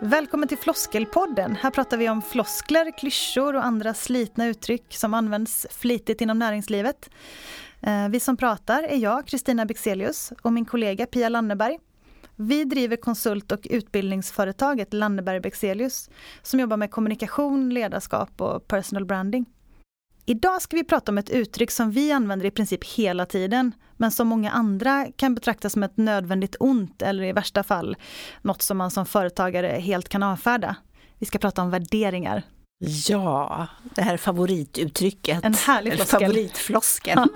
Välkommen till Floskelpodden. Här pratar vi om floskler, klyschor och andra slitna uttryck som används flitigt inom näringslivet. Eh, vi som pratar är jag, Kristina Bexelius, och min kollega Pia Lanneberg. Vi driver konsult och utbildningsföretaget Lanneberg Bexelius som jobbar med kommunikation, ledarskap och personal branding. Idag ska vi prata om ett uttryck som vi använder i princip hela tiden, men som många andra kan betrakta som ett nödvändigt ont eller i värsta fall något som man som företagare helt kan avfärda. Vi ska prata om värderingar. Ja, det här favorituttrycket. En härlig floskel. Favoritfloskeln.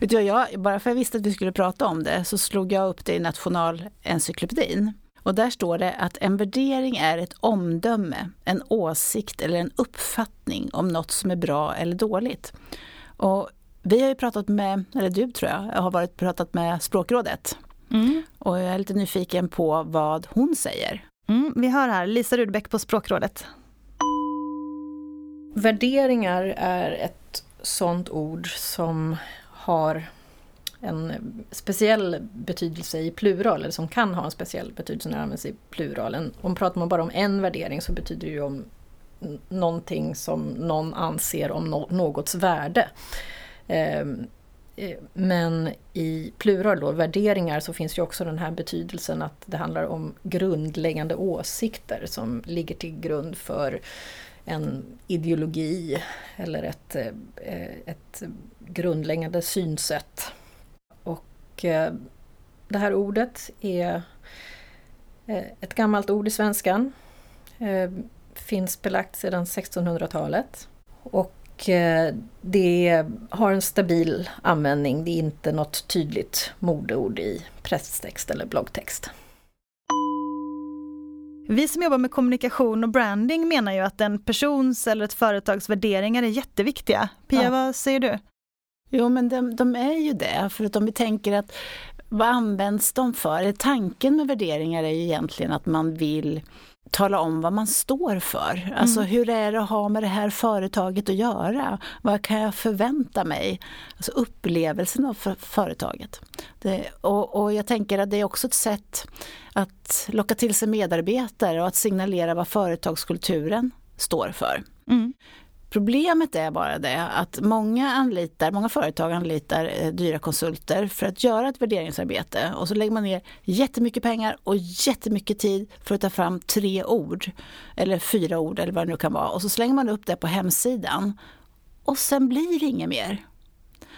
Jag, bara för att jag visste att vi skulle prata om det så slog jag upp det i Nationalencyklopedin. Och där står det att en värdering är ett omdöme, en åsikt eller en uppfattning om något som är bra eller dåligt. Och vi har ju pratat med, eller du tror jag, jag har varit pratat med Språkrådet. Mm. Och jag är lite nyfiken på vad hon säger. Mm, vi hör här Lisa Rudbeck på Språkrådet. Värderingar är ett sånt ord som har en speciell betydelse i plural, eller som kan ha en speciell betydelse när det används i pluralen. Om pratar man bara om en värdering så betyder det ju om någonting som någon anser om någots värde. Ehm, eh, men i plural då, värderingar, så finns ju också den här betydelsen att det handlar om grundläggande åsikter som ligger till grund för en ideologi eller ett, eh, eh, ett grundläggande synsätt. Och eh, det här ordet är eh, ett gammalt ord i svenskan. Finns belagt sedan 1600-talet. Och det har en stabil användning, det är inte något tydligt modeord i presstext eller bloggtext. Vi som jobbar med kommunikation och branding menar ju att en persons eller ett företags värderingar är jätteviktiga. Pia, ja. vad säger du? Jo, men de, de, är ju det. För att om vi tänker att vad används de för? Tanken med värderingar är ju egentligen att man vill tala om vad man står för. Alltså mm. hur är det att ha med det här företaget att göra? Vad kan jag förvänta mig? Alltså upplevelsen av företaget. Det, och, och, jag tänker att det är också ett sätt att locka till sig medarbetare och att signalera vad företagskulturen står för. Mm. Problemet är bara det att många anlitar, många företag anlitar eh, dyra konsulter för att göra ett värderingsarbete och så lägger man ner jättemycket pengar och jättemycket tid för att ta fram tre ord eller fyra ord eller vad det nu kan vara och så slänger man upp det på hemsidan och sen blir det inget mer.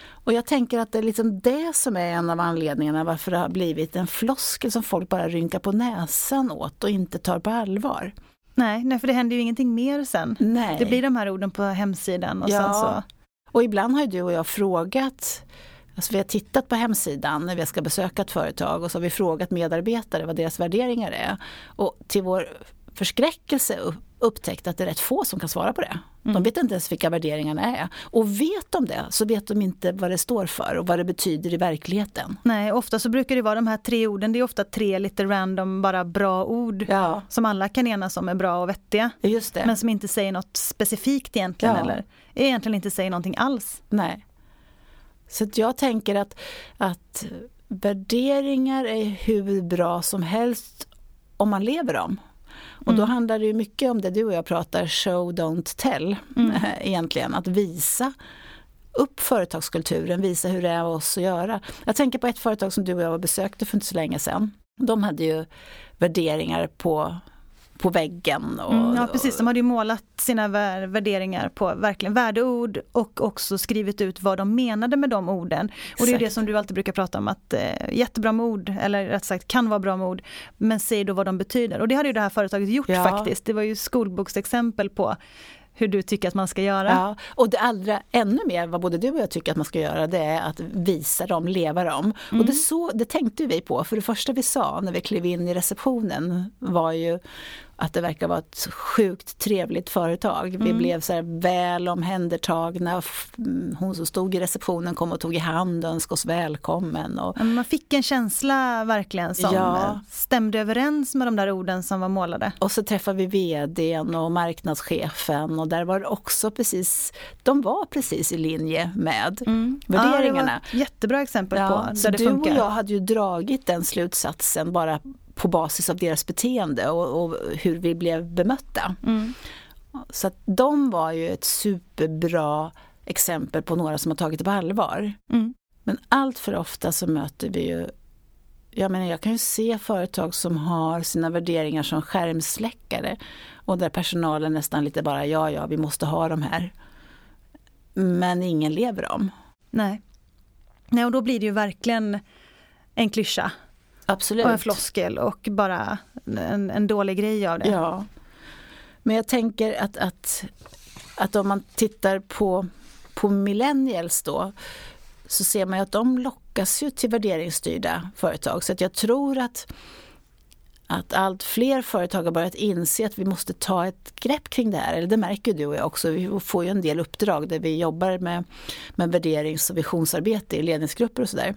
Och jag tänker att det är liksom det som är en av anledningarna varför det har blivit en floskel som folk bara rynkar på näsan åt och inte tar på allvar. Nej, nej, för det händer ju ingenting mer sen. Nej. Det blir de här orden på hemsidan och ja. sen så... Och ibland har ju du och jag frågat Alltså vi har tittat på hemsidan när vi ska besöka ett företag och så har vi frågat medarbetare vad deras värderingar är. Och till vår förskräckelse upptäckt att det är rätt få som kan svara på det. Mm. De vet inte ens vilka värderingarna är. Och vet de det så vet de inte vad det står för och vad det betyder i verkligheten. Nej, ofta så brukar det vara de här tre orden, det är ofta tre lite random, bara bra ord ja. som alla kan enas om är bra och vettiga. Just det. Men som inte säger något specifikt egentligen ja. eller egentligen inte säger någonting alls. Nej. Så jag tänker att, att värderingar är hur bra som helst om man lever dem. Och då mm. handlar det ju mycket om det du och jag pratar, show, don't tell, mm. egentligen. Att visa upp företagskulturen, visa hur det är oss att göra. Jag tänker på ett företag som du och jag besökte för inte så länge sedan. De hade ju värderingar på på väggen. Och, mm, ja precis, de hade ju målat sina värderingar på verkligen värdeord och också skrivit ut vad de menade med de orden. Och det är det som du alltid brukar prata om att eh, jättebra med ord, eller rätt sagt kan vara bra med ord, men säg då vad de betyder. Och det hade ju det här företaget gjort ja. faktiskt. Det var ju skolboksexempel på hur du tycker att man ska göra. Ja, och det allra ännu mer vad både du och jag tycker att man ska göra det är att visa dem, leva dem. Mm. Och det, så, det tänkte vi på, för det första vi sa när vi klev in i receptionen var ju att det verkar vara ett sjukt trevligt företag. Vi Mm. blev så här väl omhändertagna. F- Hon som stod i receptionen kom och tog i hand och önskade oss välkommen. Och, Man fick en känsla verkligen som Ja. eh, stämde överens med de där orden som var målade. och så träffade vi vdn och marknadschefen och där var det också precis, de var precis i linje med Mm. värderingarna. Ja, det var ett jättebra exempel på Ja, så där det du funkar. och jag hade ju dragit den slutsatsen bara på basis av deras beteende och, och hur vi blev bemötta. Mm. Så att de var ju ett superbra exempel på några som har tagit det på allvar. Mm. Men allt för ofta så möter vi ju jag menar, jag kan ju se företag som har sina värderingar som skärmsläckare och där personalen nästan lite bara, ja, ja, vi måste ha de här. Men ingen lever dem. Nej. Nej, och då blir det ju verkligen en klyscha Absolut. och en floskel och bara en, en dålig grej av det. Ja. Men jag tänker att, att, att om man tittar på, på millennials då så ser man ju att de lockas ju till värderingsstyrda företag. Så att jag tror att, att allt fler företag har börjat inse att vi måste ta ett grepp kring det här. Eller det märker du och jag också. Vi får ju en del uppdrag där vi jobbar med, med värderings och visionsarbete i ledningsgrupper och sådär.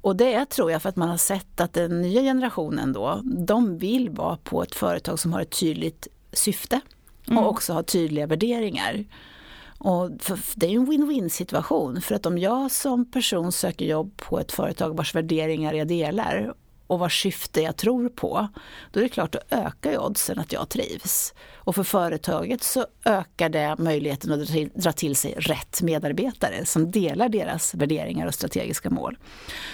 Och det är tror jag för att man har sett att den nya generationen då, de vill vara på ett företag som har ett tydligt syfte Mm. och också har tydliga värderingar. Och det är ju en win-win situation för att om jag som person söker jobb på ett företag vars värderingar jag delar och vad syfte jag tror på, då är det klart att ökar oddsen att jag trivs. Och för företaget så ökar det möjligheten att dra till, sig rätt medarbetare som delar deras värderingar och strategiska mål.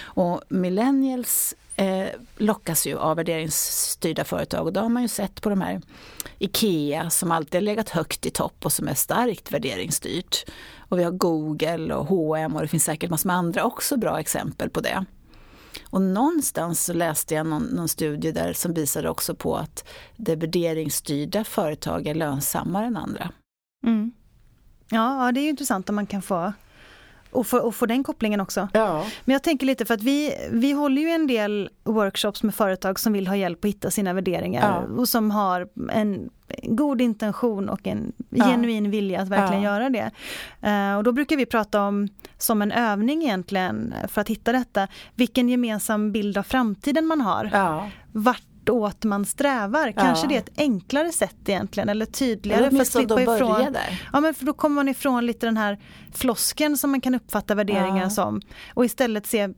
Och millennials eh, lockas ju av värderingsstyrda företag och då har man ju sett på de här IKEA som alltid har legat högt i topp och som är starkt värderingsstyrt. Och vi har Google och H&M och det finns säkert massor med andra också bra exempel på det. Och någonstans så läste jag någon, någon studie där som visade också på att det värderingsstyrda företag är lönsammare än andra. Mm. Ja, det är ju intressant om man kan få och få, och få den kopplingen också. Ja. Men jag tänker lite för att vi, vi håller ju en del workshops med företag som vill ha hjälp att hitta sina värderingar Ja. och som har en god intention och en Ja. genuin vilja att verkligen göra det. Eh, och då brukar vi prata om, som en övning egentligen, för att hitta detta, vilken gemensam bild av framtiden man har. ja. Vartåt man strävar. Kanske Ja. det är ett enklare sätt egentligen, eller tydligare Eller för att slippa ifrån där. Ja men för då kommer man ifrån lite den här flosken som man kan uppfatta värderingar Ja. som och istället se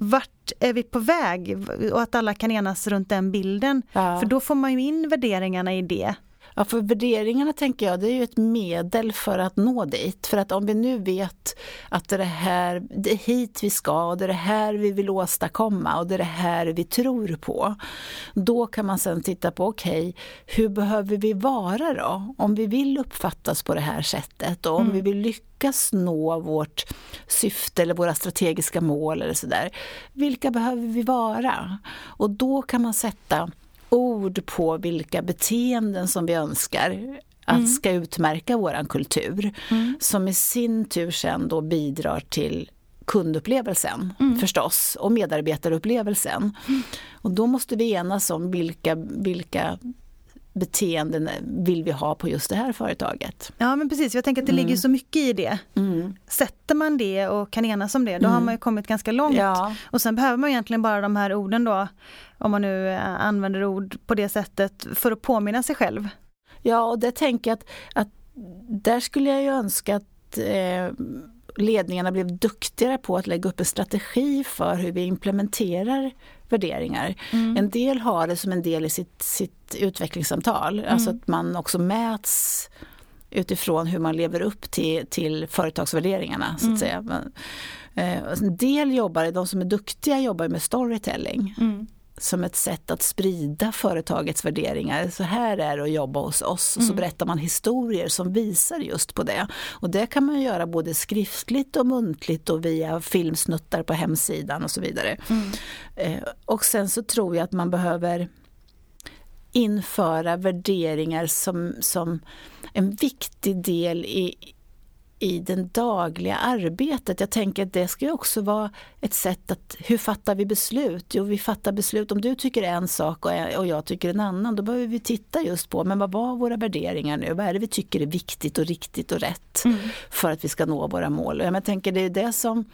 vart är vi på väg och att alla kan enas runt den bilden. Ja. För då får man ju in värderingarna i det. Ja, för värderingarna tänker jag, det är ju ett medel för att nå dit. För att om vi nu vet att det är det här, det är hit vi ska och det är det här vi vill åstadkomma och det är det här vi tror på. Då kan man sen titta på, okej, hur behöver vi vara då? Om vi vill uppfattas på det här sättet och om Mm. vi vill lyckas nå vårt syfte eller våra strategiska mål eller sådär. Vilka behöver vi vara? Och då kan man sätta ord på vilka beteenden som vi önskar att Mm. ska utmärka våran kultur. Mm. Som i sin tur sen då bidrar till kundupplevelsen Mm. förstås och medarbetarupplevelsen. Och då måste vi enas om vilka, vilka beteenden vill vi ha på just det här företaget. Ja men precis, jag tänker att det Mm. ligger så mycket i det. Mm. Sätter man det och kan enas om det, då Mm. har man ju kommit ganska långt. Ja, Och sen behöver man egentligen bara de här orden då, om man nu eh, använder ord på det sättet, för att påminna sig själv. Ja, och det tänker jag att, att där skulle jag ju önska att eh, ledningarna blev duktigare på att lägga upp en strategi för hur vi implementerar värderingar. Mm. En del har det som en del i sitt, sitt utvecklingssamtal, alltså att man också mäts utifrån hur man lever upp till, till företagsvärderingarna. Så Mm. att säga. Men, eh, en del jobbar, de som är duktiga jobbar med storytelling Mm. Som ett sätt att sprida företagets värderingar. Så här är det att jobba hos oss. Och så Mm. berättar man historier som visar just på det. Och det kan man göra både skriftligt och muntligt och via filmsnuttar på hemsidan och så vidare. Mm. Eh, och sen så tror jag att man behöver införa värderingar som, som en viktig del i, i det dagliga arbetet. Jag tänker att det ska också vara ett sätt att, hur fattar vi beslut? Jo, vi fattar beslut, om du tycker en sak och jag tycker en annan, då behöver vi titta just på, men vad var våra värderingar nu? Vad är det vi tycker är viktigt och riktigt och rätt mm. för att vi ska nå våra mål? Jag tänker det är det som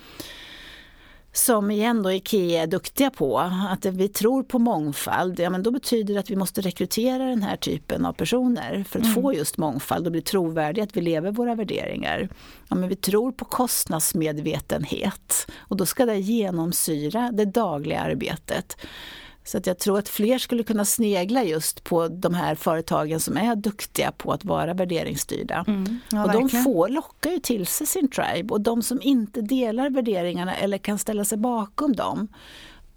som igen då IKEA är duktiga på, att vi tror på mångfald, ja men då betyder det att vi måste rekrytera den här typen av personer för att mm. få just mångfald och bli trovärdiga att vi lever våra värderingar. Ja, men vi tror på kostnadsmedvetenhet och då ska det genomsyra det dagliga arbetet. Så att jag tror att fler skulle kunna snegla just på de här företagen som är duktiga på att vara värderingsstyrda. Mm, ja, och de får lockar ju till sig sin tribe och de som inte delar värderingarna eller kan ställa sig bakom dem,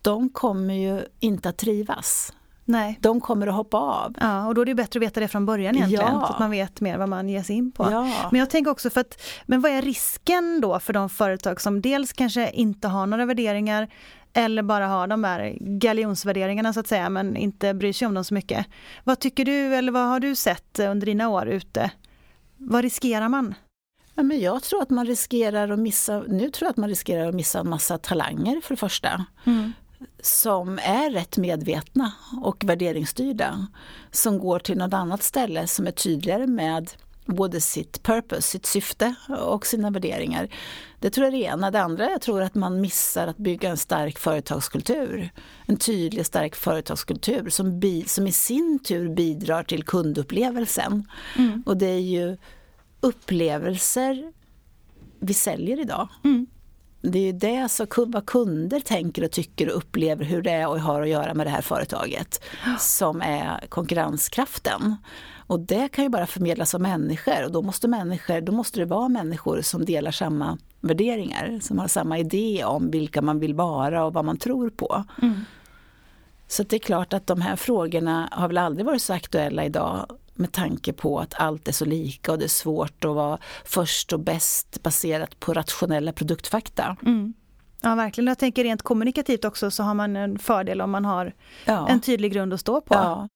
de kommer ju inte att trivas. Nej. De kommer att hoppa av. Ja, och då är det bättre att veta det från början egentligen, ja. så att man vet mer vad man ger sig in på. Ja. Men jag tänker också för att, men vad är risken då för de företag som dels kanske inte har några värderingar eller bara har de här galjonsvärderingarna så att säga men inte bryr sig om dem så mycket. Vad tycker du eller vad har du sett under dina år ute? Vad riskerar man? Ja, men jag tror att man riskerar att missa, nu tror jag att man riskerar att missa en massa talanger för det första. Mm. Som är rätt medvetna och värderingsstyrda. Som går till något annat ställe som är tydligare med både sitt purpose, sitt syfte och sina värderingar. Det tror jag är det ena. Det andra jag tror att man missar att bygga en stark företagskultur. En tydlig stark företagskultur som, bi, som i sin tur bidrar till kundupplevelsen. Mm. Och det är ju upplevelser vi säljer idag. Mm. Det är ju det som vad kunder tänker och tycker och upplever hur det är och har att göra med det här företaget som är konkurrenskraften. Och det kan ju bara förmedlas av människor och då måste, människor, då måste det vara människor som delar samma värderingar, som har samma idé om vilka man vill vara och vad man tror på. Mm. Så det är klart att de här frågorna har väl aldrig varit så aktuella idag med tanke på att allt är så lika och det är svårt att vara först och bäst baserat på rationella produktfakta. Mm. Ja verkligen, jag tänker rent kommunikativt också så har man en fördel om man har ja. en tydlig grund att stå på. Ja.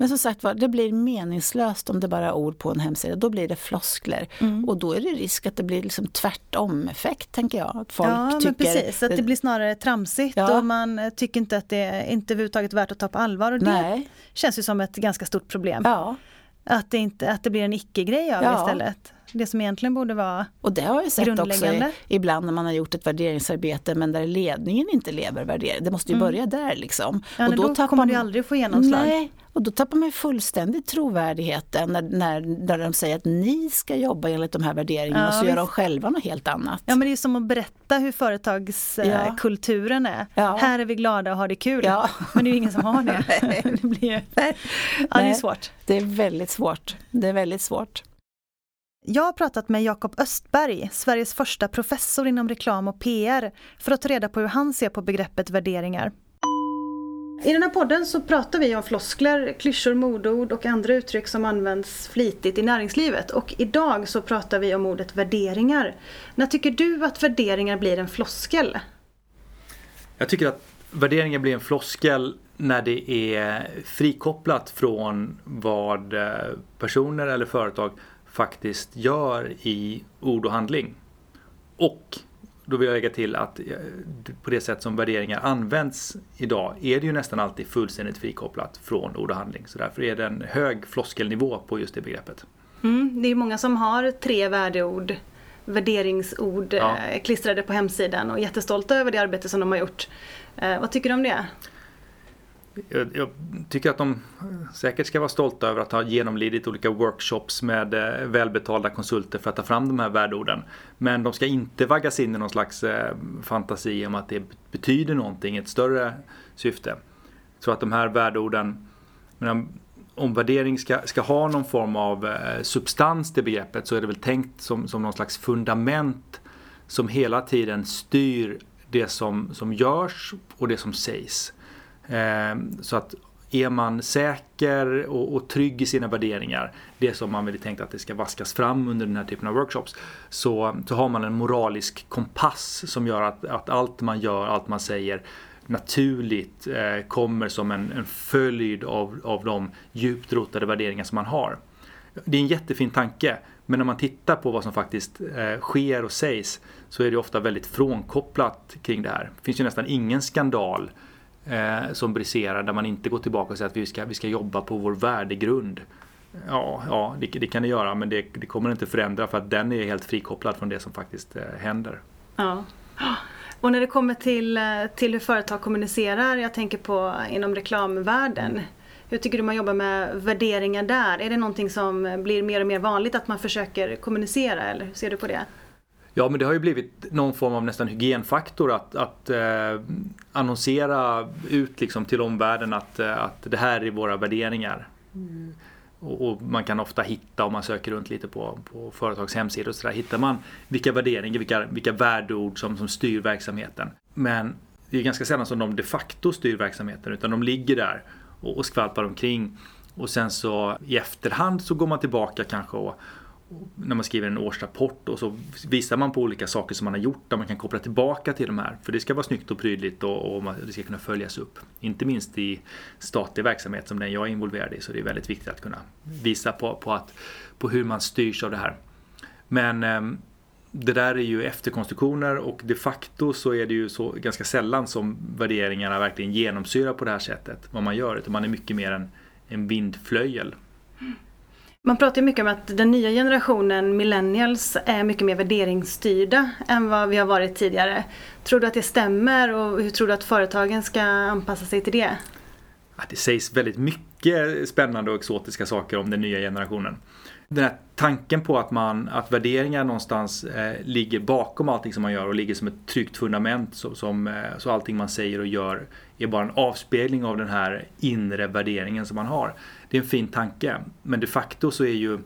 Men som sagt var, det blir meningslöst om det bara är ord på en hemsida. Då blir det floskler. Mm. Och då är det risk att det blir liksom tvärtom effekt, tänker jag. Att folk ja, tycker... precis. Att det blir snarare tramsigt ja. och man tycker inte att det är inte överhuvudtaget värt att ta på allvar. Och det Nej. känns ju som ett ganska stort problem. Ja. Att, det inte, att det blir en icke-grej av ja. istället det som egentligen borde vara Och det har jag sett också i, ibland när man har gjort ett värderingsarbete men där ledningen inte lever värdering. Det måste ju mm. börja där liksom. Ja, och då, då kommer man, det aldrig få genomslag. Nej, och då tappar man fullständigt trovärdigheten när, när, när de säger att ni ska jobba enligt de här värderingarna ja, och så gör de själva något helt annat. Ja men det är som att berätta hur företagskulturen ja. är. Ja. Här är vi glada och har det kul. Men det är ju ingen som har det. det, blir, ja, det är svårt. Det är väldigt svårt. Det är väldigt svårt. Jag har pratat med Jakob Östberg, Sveriges första professor inom reklam och PR, för att ta reda på hur han ser på begreppet värderingar. I den här podden så pratar vi om floskler, klyschor, modord och andra uttryck som används flitigt i näringslivet. Och idag så pratar vi om ordet värderingar. När tycker du att värderingar blir en floskel? Jag tycker att värderingar blir en floskel när det är frikopplat från vad eh, personer eller företag faktiskt gör i ord och handling. Och då vill jag lägga till att eh, på det sätt som värderingar används idag är det ju nästan alltid fullständigt frikopplat från ord och handling. Så därför är det en hög floskelnivå på just det begreppet. Mm, det är många som har tre värdeord, värderingsord ja. Eh, klistrade på hemsidan och är jättestolta över det arbete som de har gjort. Eh, vad tycker du om det? Jag, jag, tycker att de säkert ska vara stolta över att ha genomlidit olika workshops med eh, välbetalda konsulter för att ta fram de här värdeorden. Men de ska inte vaggas in i någon slags eh, fantasi om att det betyder någonting, ett större syfte. Så att de här värdeorden, men om värdering ska, ska ha någon form av eh, substans till begreppet så är det väl tänkt som, som någon slags fundament som hela tiden styr det som, som görs och det som sägs. Ehm, så att är man säker och, och, trygg i sina värderingar, det som man vill tänkt att det ska vaskas fram under den här typen av workshops, så, så har man en moralisk kompass som gör att, att allt man gör, allt man säger naturligt eh, kommer som en, en följd av, av de djupt rotade värderingar som man har. Det är en jättefin tanke men när man tittar på vad som faktiskt eh, sker och sägs så är det ofta väldigt frånkopplat kring det här. Det finns ju nästan ingen skandal eh, som briserar där man inte går tillbaka och säger att vi ska, vi ska jobba på vår värdegrund. Ja, ja det, det kan det göra men det, det, kommer inte förändra för att den är helt frikopplad från det som faktiskt eh, händer. Ja. Och när det kommer till, eh, till hur företag kommunicerar, jag tänker på inom reklamvärlden. Mm. Hur tycker du man jobbar med värderingar där? Är det någonting som blir mer och mer vanligt att man försöker kommunicera eller hur ser du på det? Ja men det har ju blivit någon form av nästan hygienfaktor att, att eh, annonsera ut liksom till omvärlden att, eh, att det här är våra värderingar. Mm. Och, och, man kan ofta hitta om man söker runt lite på, på företags hemsidor och så där, hittar man vilka värderingar, vilka, vilka värdeord som, som styr verksamheten. Men det är ganska sällan som de de facto styr verksamheten utan de ligger där och, och skvalpar omkring. Och sen så i efterhand så går man tillbaka kanske och, när man skriver en årsrapport och så visar man på olika saker som man har gjort där man kan koppla tillbaka till de här. För det ska vara snyggt och prydligt och, och det ska kunna följas upp. Inte minst i statlig verksamhet som den jag är involverad i så det är väldigt viktigt att kunna visa på, på, att, på hur man styrs av det här. Men eh, det där är ju efterkonstruktioner och de facto så är det ju så ganska sällan som värderingarna verkligen genomsyrar på det här sättet. Vad man gör, utan man är mycket mer en, en vindflöjel. Man pratar ju mycket om att den nya generationen millennials är mycket mer värderingsstyrda än vad vi har varit tidigare. Tror du att det stämmer och hur tror du att företagen ska anpassa sig till det? Det sägs väldigt mycket spännande och exotiska saker om den nya generationen den här tanken på att, man, att värderingar någonstans eh, ligger bakom allting som man gör och ligger som ett tryggt fundament så, som, eh, så allting man säger och gör är bara en avspegling av den här inre värderingen som man har. Det är en fin tanke men de facto så är ju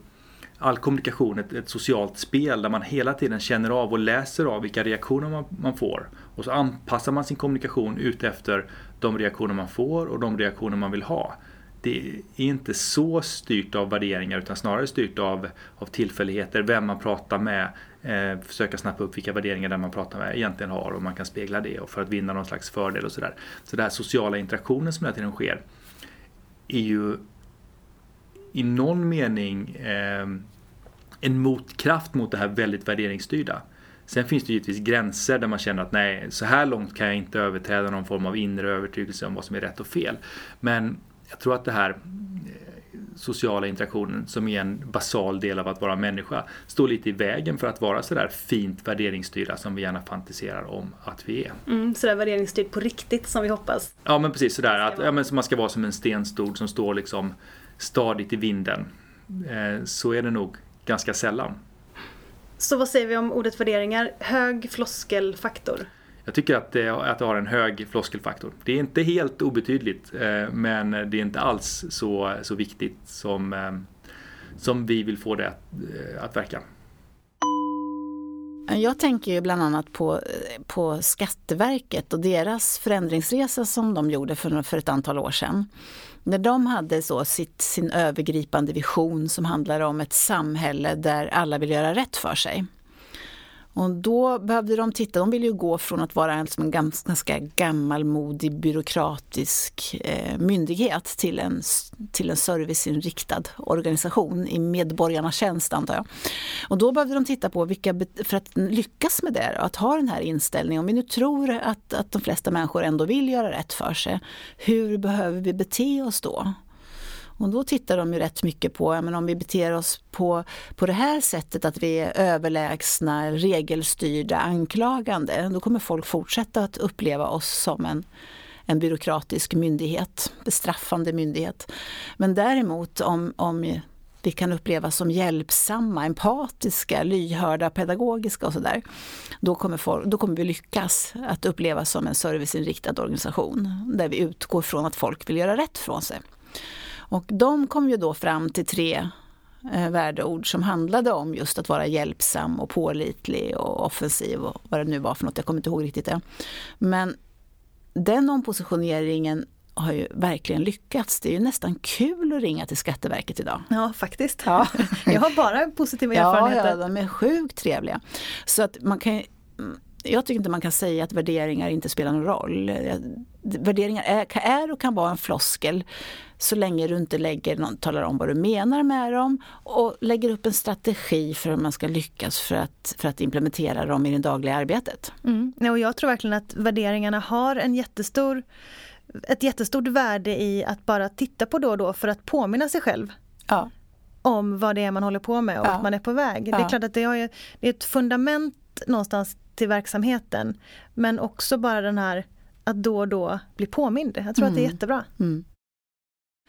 all kommunikation ett, ett socialt spel där man hela tiden känner av och läser av vilka reaktioner man, man får. Och så anpassar man sin kommunikation utefter de reaktioner man får och de reaktioner man vill ha det är inte så styrt av värderingar utan snarare styrt av, av tillfälligheter, vem man pratar med, eh, försöka snappa upp vilka värderingar den man pratar med egentligen har och man kan spegla det och för att vinna någon slags fördel och sådär. Så den här sociala interaktionen som hela tiden sker är ju i någon mening eh, en motkraft mot det här väldigt värderingsstyrda. Sen finns det givetvis gränser där man känner att nej, så här långt kan jag inte överträda någon form av inre övertygelse om vad som är rätt och fel. Men jag tror att det här eh, sociala interaktionen som är en basal del av att vara människa står lite i vägen för att vara sådär fint värderingsstyrda som vi gärna fantiserar om att vi är. Mm, sådär värderingsstyrd på riktigt som vi hoppas. Ja men precis sådär att ja, men man ska vara som en stenstod som står liksom stadigt i vinden. Eh, så är det nog ganska sällan. Så vad säger vi om ordet värderingar? Hög floskelfaktor? Jag tycker att det, att det har en hög floskelfaktor. Det är inte helt obetydligt eh, men det är inte alls så, så viktigt som, eh, som vi vill få det att, eh, att verka. Jag tänker ju bland annat på, på Skatteverket och deras förändringsresa som de gjorde för, för ett antal år sedan. När de hade så sitt, sin övergripande vision som handlar om ett samhälle där alla vill göra rätt för sig. Och då behövde de titta, de ville ju gå från att vara en, som en ganska gammalmodig byråkratisk eh, myndighet till en, till en serviceinriktad organisation i medborgarnas tjänst antar jag. Och då behövde de titta på vilka, för att lyckas med det, att ha den här inställningen, om vi nu tror att, att de flesta människor ändå vill göra rätt för sig, hur behöver vi bete oss då? Och då tittar de ju rätt mycket på, ja men om vi beter oss på, på det här sättet att vi är överlägsna, regelstyrda, anklagande, då kommer folk fortsätta att uppleva oss som en, en byråkratisk myndighet, bestraffande myndighet. Men däremot om, om vi kan upplevas som hjälpsamma, empatiska, lyhörda, pedagogiska och sådär. Då kommer, då kommer vi lyckas att upplevas som en serviceinriktad organisation där vi utgår från att folk vill göra rätt från sig. Och de kom ju då fram till tre eh, värdeord som handlade om just att vara hjälpsam och pålitlig och offensiv och vad det nu var för något, jag kommer inte ihåg riktigt det. Men den ompositioneringen har ju verkligen lyckats. Det är ju nästan kul att ringa till Skatteverket idag. Ja, faktiskt. Ja. jag har bara positiva erfarenheter. Ja, ja, de är sjukt trevliga. Så att man kan jag tycker inte man kan säga att värderingar inte spelar någon roll. Värderingar är, är och kan vara en floskel så länge du inte lägger någon, talar om vad du menar med dem och lägger upp en strategi för hur man ska lyckas för att, för att implementera dem i det dagliga arbetet. Mm. Och jag tror verkligen att värderingarna har en jättestor, ett jättestort värde i att bara titta på då och då för att påminna sig själv. Ja. om vad det är man håller på med och Ja. att man är på väg. Det Ja. är klart att det, har ju, det är ett fundament någonstans till verksamheten. Men också bara den här att då och då bli påmind. Jag tror att det är Mm. jättebra. Mm.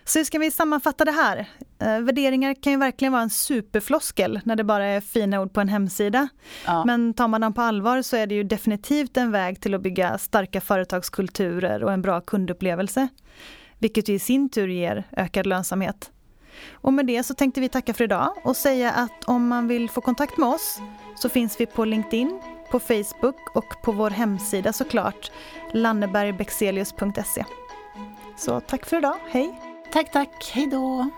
Så hur ska vi sammanfatta det här? Eh, värderingar kan ju verkligen vara en superfloskel när det bara är fina ord på en hemsida. Ja. Men tar man dem på allvar så är det ju definitivt en väg till att bygga starka företagskulturer och en bra kundupplevelse. Vilket i sin tur ger ökad lönsamhet. Och med det så tänkte vi tacka för idag och säga att om man vill få kontakt med oss så finns vi på LinkedIn, på Facebook och på vår hemsida såklart, lannebergbexelius.se. Så tack för idag, hej! Tack, tack. Hej då.